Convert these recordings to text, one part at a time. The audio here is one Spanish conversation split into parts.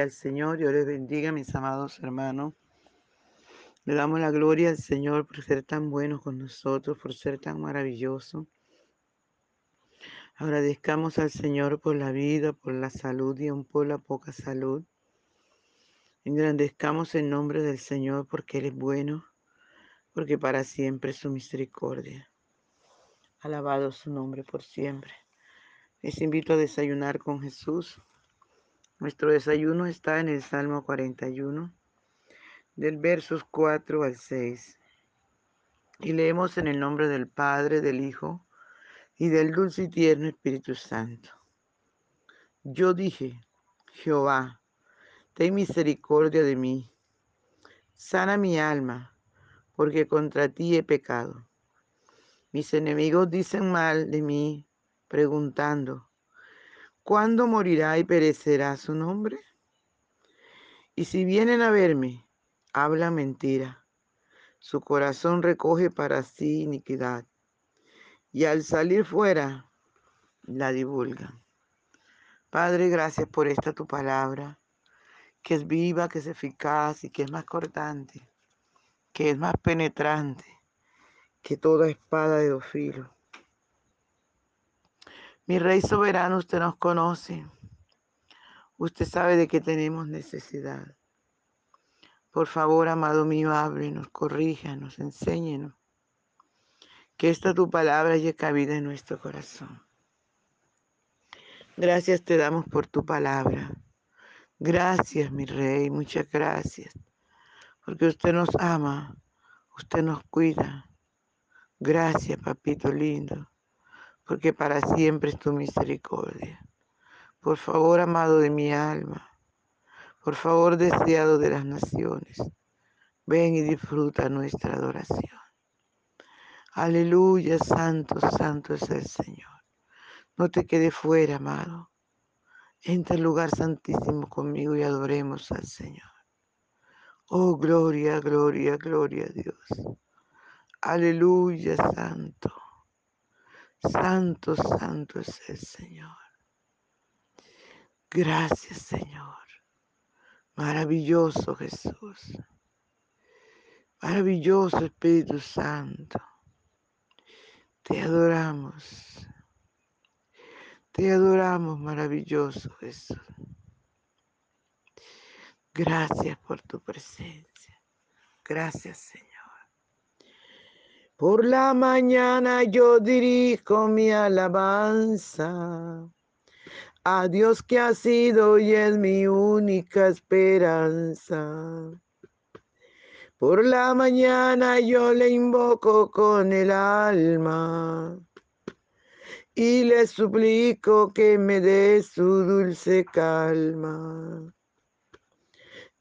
Al Señor, Dios les bendiga, mis amados hermanos. Le damos la gloria al Señor por ser tan bueno con nosotros, por ser tan maravilloso. Agradezcamos al Señor por la vida, por la salud y aún por la poca salud. Engrandezcamos el nombre del Señor porque Él es bueno, porque para siempre es su misericordia. Alabado su nombre por siempre. Les invito a desayunar con Jesús. Nuestro desayuno está en el Salmo 41, del versos 4 al 6. Y leemos en el nombre del Padre, del Hijo y del dulce y tierno Espíritu Santo. Yo dije, Jehová, ten misericordia de mí, sana mi alma, porque contra ti he pecado. Mis enemigos dicen mal de mí, preguntando, ¿cuándo morirá y perecerá su nombre? Y si vienen a verme, habla mentira. Su corazón recoge para sí iniquidad y al salir fuera la divulgan. Padre, gracias por esta tu palabra, que es viva, que es eficaz y que es más cortante, que es más penetrante que toda espada de dos filos. Mi Rey soberano, usted nos conoce. Usted sabe de qué tenemos necesidad. Por favor, amado mío, ábrenos, corríjanos, enséñenos que esta tu palabra haya cabida en nuestro corazón. Gracias te damos por tu palabra. Gracias, mi rey, muchas gracias. Porque usted nos ama, usted nos cuida. Gracias, papito lindo, porque para siempre es tu misericordia. Por favor, amado de mi alma, por favor, deseado de las naciones, ven y disfruta nuestra adoración. Aleluya, santo, santo es el Señor. No te quede fuera, amado. Entra al lugar santísimo conmigo y adoremos al Señor. Oh, gloria, gloria, gloria a Dios. Aleluya, santo. Santo, santo es el Señor. Gracias, Señor. Maravilloso Jesús. Maravilloso Espíritu Santo. Te adoramos. Te adoramos, maravilloso Jesús. Gracias por tu presencia. Gracias, Señor. Por la mañana yo dirijo mi alabanza a Dios que ha sido y es mi única esperanza. Por la mañana yo le invoco con el alma y le suplico que me dé su dulce calma.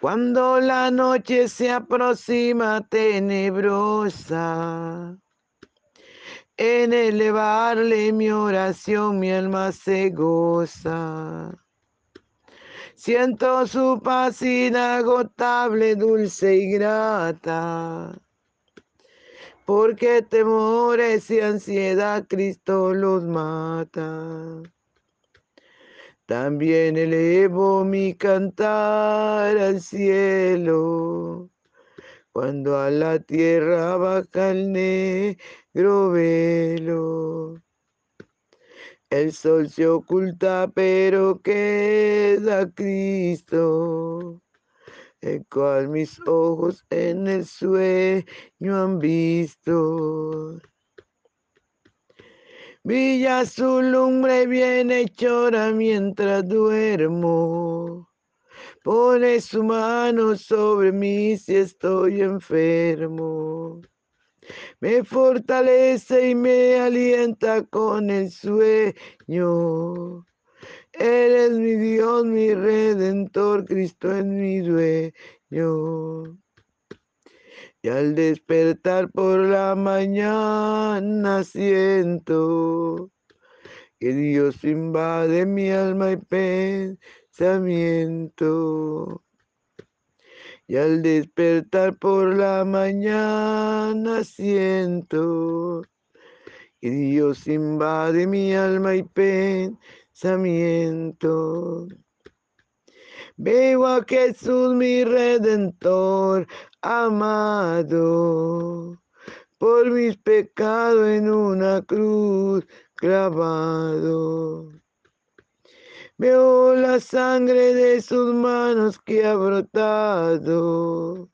Cuando la noche se aproxima tenebrosa, en elevarle mi oración mi alma se goza Siento su paz inagotable, dulce y grata. Porque temores y ansiedad Cristo los mata. También elevo mi cantar al cielo, cuando a la tierra baja el negro velo. El sol se oculta, pero queda Cristo, el cual mis ojos en el sueño han visto. Villa su lumbre bien hechora mientras duermo. Pone su mano sobre mí si estoy enfermo me fortalece y me alienta con el sueño. Eres mi Dios, mi redentor, Cristo es mi dueño. Y al despertar por la mañana siento que Dios invade mi alma y pensamiento. Y al despertar por la mañana siento que Dios invade mi alma y pensamiento. Veo a Jesús mi redentor amado, por mis pecados en una cruz clavado. Veo la sangre de sus manos que ha brotado.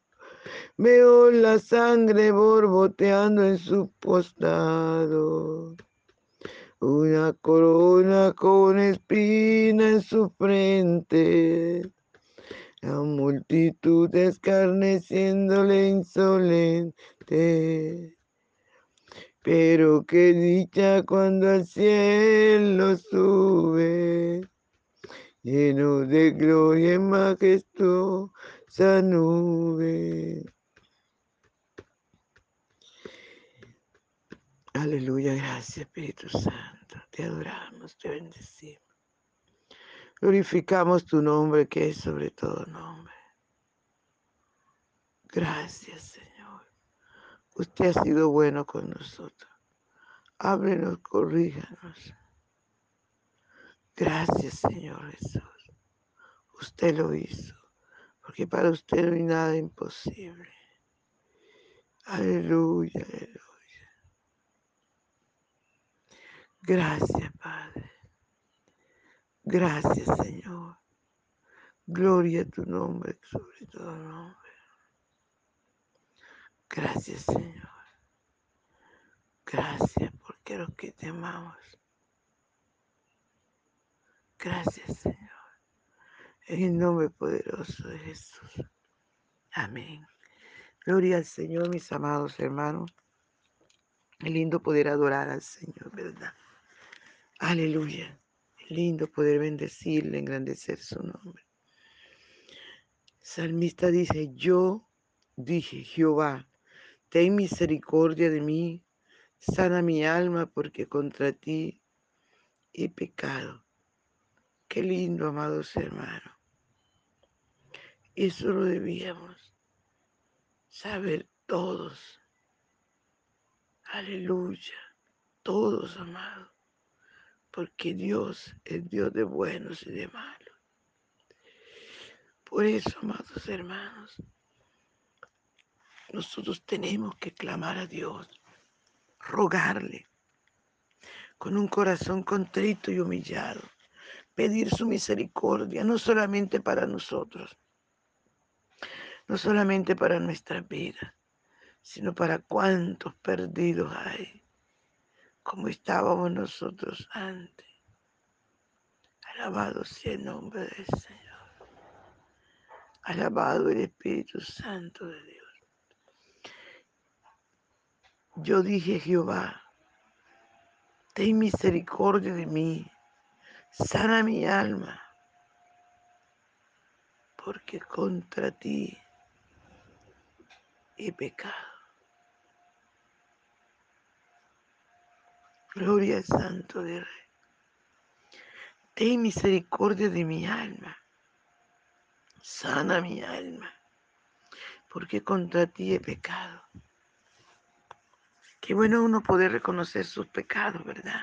Veo la sangre borboteando en su postado. Una corona con espina en su frente. La multitud escarneciéndole insolente. Pero qué dicha cuando al cielo sube, lleno de gloria y majestuosa nube. Aleluya, gracias Espíritu Santo. Te adoramos, te bendecimos. Glorificamos tu nombre que es sobre todo nombre. Gracias Señor. Usted ha sido bueno con nosotros. Ábrenos, corríjanos. Gracias Señor Jesús. Usted lo hizo, porque para usted no hay nada imposible. Aleluya, aleluya. Gracias, Padre. Gracias, Señor. Gloria a tu nombre, sobre todo nombre. Gracias, Señor. Gracias porque los que te amamos. Gracias, Señor. En el nombre poderoso de Jesús. Amén. Gloria al Señor, mis amados hermanos. Es lindo poder adorar al Señor, ¿verdad? Aleluya. Lindo poder bendecirle, engrandecer su nombre. salmista dice, yo dije, Jehová, ten misericordia de mí, sana mi alma porque contra ti he pecado. Qué lindo, amados hermanos. Eso lo debíamos saber todos. Aleluya. Todos, amados porque Dios es Dios de buenos y de malos. Por eso, amados hermanos, nosotros tenemos que clamar a Dios, rogarle con un corazón contrito y humillado, pedir su misericordia, no solamente para nosotros, no solamente para nuestra vida, sino para cuantos perdidos hay como estábamos nosotros antes. Alabado sea el nombre del Señor. Alabado el Espíritu Santo de Dios. Yo dije, Jehová, ten misericordia de mí, sana mi alma, porque contra ti he pecado. Gloria al Santo de Rey. Ten misericordia de mi alma. Sana mi alma. Porque contra ti he pecado. Qué bueno uno poder reconocer sus pecados, ¿verdad?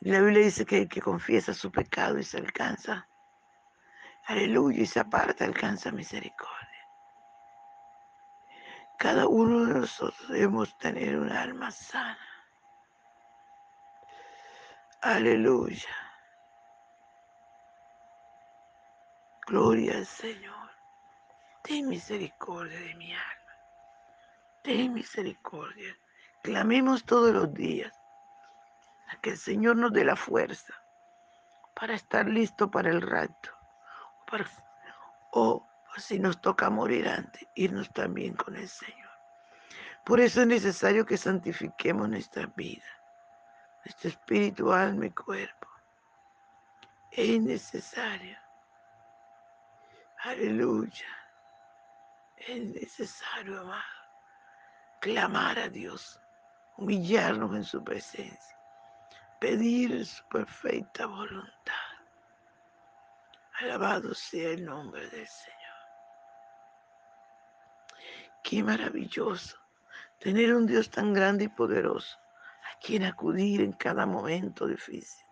la Biblia dice que el que confiesa su pecado y se alcanza, aleluya, y se aparta, alcanza misericordia. Cada uno de nosotros debemos tener un alma sana. Aleluya. Gloria al Señor. Ten misericordia de mi alma. Ten misericordia. Clamemos todos los días a que el Señor nos dé la fuerza para estar listo para el rato. o si nos toca morir antes, irnos también con el Señor. Por eso es necesario que santifiquemos nuestra vida nuestro espíritu, alma y cuerpo. Es necesario. Aleluya. Es necesario, amado. clamar a Dios, humillarnos en su presencia, pedir su perfecta voluntad. Alabado sea el nombre del Señor. Qué maravilloso tener un Dios tan grande y poderoso a quien acudir en cada momento difícil.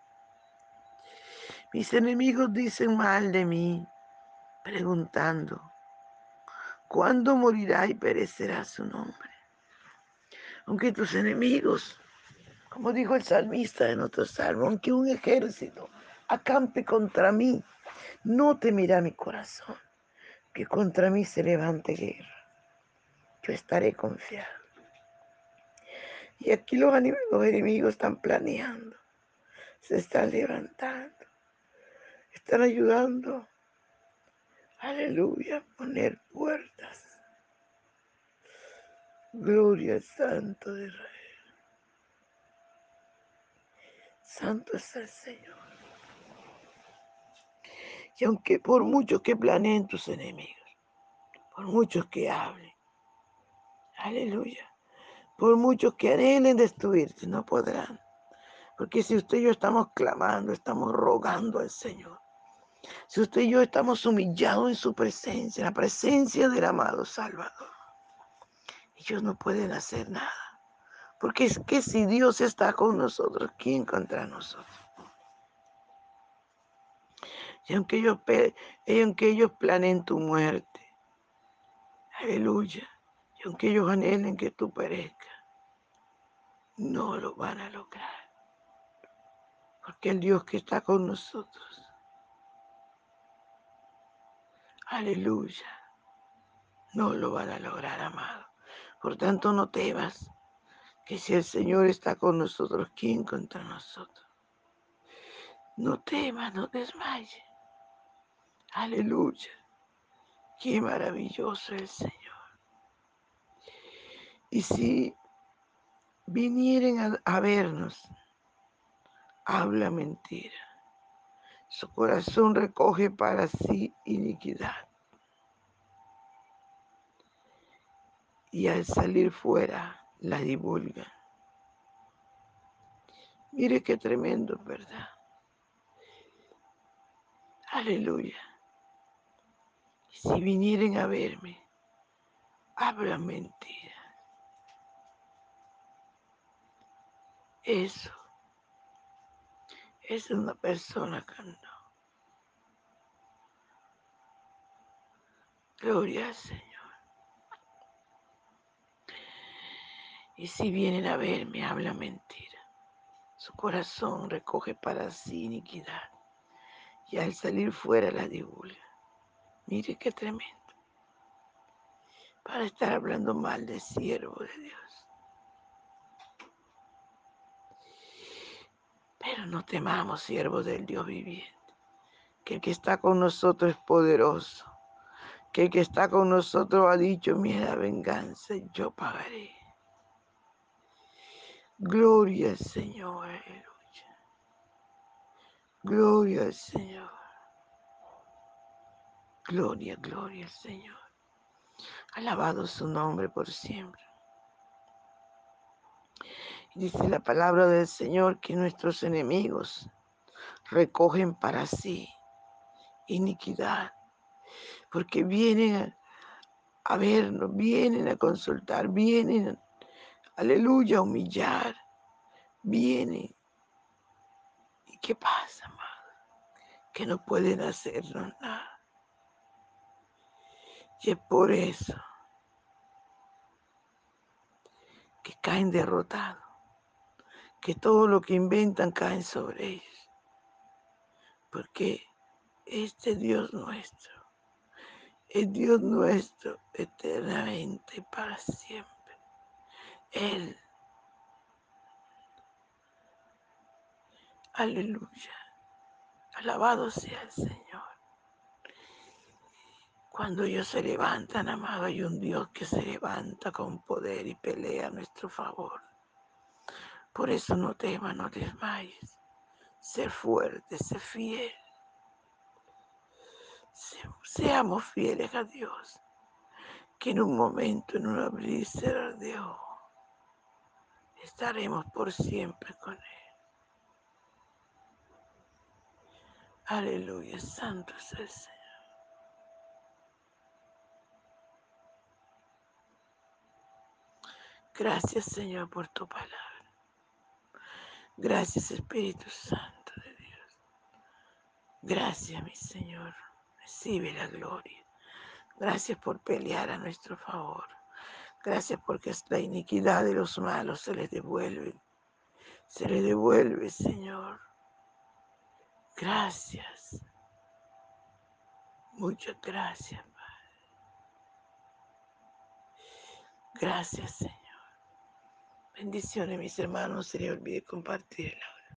Mis enemigos dicen mal de mí, preguntando, ¿cuándo morirá y perecerá su nombre? Aunque tus enemigos, como dijo el salmista en otro salmo, aunque un ejército acampe contra mí, no temerá mi corazón, que contra mí se levante guerra. Yo estaré confiado. Y aquí los, enemigos están planeando, se están levantando, están ayudando, aleluya, poner puertas. Gloria al Santo de Israel. Santo es el Señor. Y aunque por mucho que planeen tus enemigos, por muchos que hablen, aleluya, por muchos que anhelen destruirte, no podrán. Porque si usted y yo estamos clamando, estamos rogando al Señor. Si usted y yo estamos humillados en su presencia, en la presencia del amado Salvador, ellos no pueden hacer nada. Porque es que si Dios está con nosotros, ¿quién contra nosotros? Y aunque ellos, y aunque ellos planeen tu muerte, aleluya, y aunque ellos anhelen que tú perezcas, no lo van a lograr. Porque el Dios que está con nosotros, aleluya, no lo van a lograr, amado. Por tanto, no temas que si el Señor está con nosotros, ¿quién contra nosotros? No temas, no desmayes. Aleluya. Qué maravilloso el Señor. Y si vinieren a, vernos, habla mentira. Su corazón recoge para sí iniquidad. Y al salir fuera la divulga. Mire qué tremendo, ¿verdad? Aleluya. Si vinieren a verme, hablan mentira. Eso es una persona no. Gloria al Señor. Y si vienen a verme, hablan mentira. Su corazón recoge para sí iniquidad. Y al salir fuera la divulga. Mire qué tremendo. Para estar hablando mal de siervo de Dios. Pero no temamos, siervos del Dios viviente, que el que está con nosotros es poderoso, que el que está con nosotros ha dicho, mira venganza, yo pagaré. Gloria al Señor, aleluya. Gloria al Señor. Gloria, gloria al Señor. Alabado su nombre por siempre. Dice la palabra del Señor que nuestros enemigos recogen para sí iniquidad, porque vienen a, vernos, vienen a consultar, vienen, aleluya, a humillar, vienen. ¿Y qué pasa, amado? Que no pueden hacernos nada. Y es por eso que caen derrotados, que todo lo que inventan caen sobre ellos. Porque este Dios nuestro, el Dios nuestro eternamente para siempre. Él, aleluya, alabado sea el Señor. Cuando ellos se levantan, amado, hay un Dios que se levanta con poder y pelea a nuestro favor. Por eso no temas, no desmayes. Sé fuerte, sé fiel. seamos fieles a Dios. que en un momento, en un abrir y cerrar de ojo, estaremos por siempre con Él. Aleluya, santo es el Señor. Gracias Señor por tu palabra. Gracias Espíritu Santo de Dios. Gracias mi Señor. Recibe la gloria. Gracias por pelear a nuestro favor. Gracias porque la iniquidad de los malos se les devuelve. Se les devuelve, Señor. Gracias. Muchas gracias, Padre. Gracias, Señor. Bendiciones, mis hermanos. Se les olvide compartirla.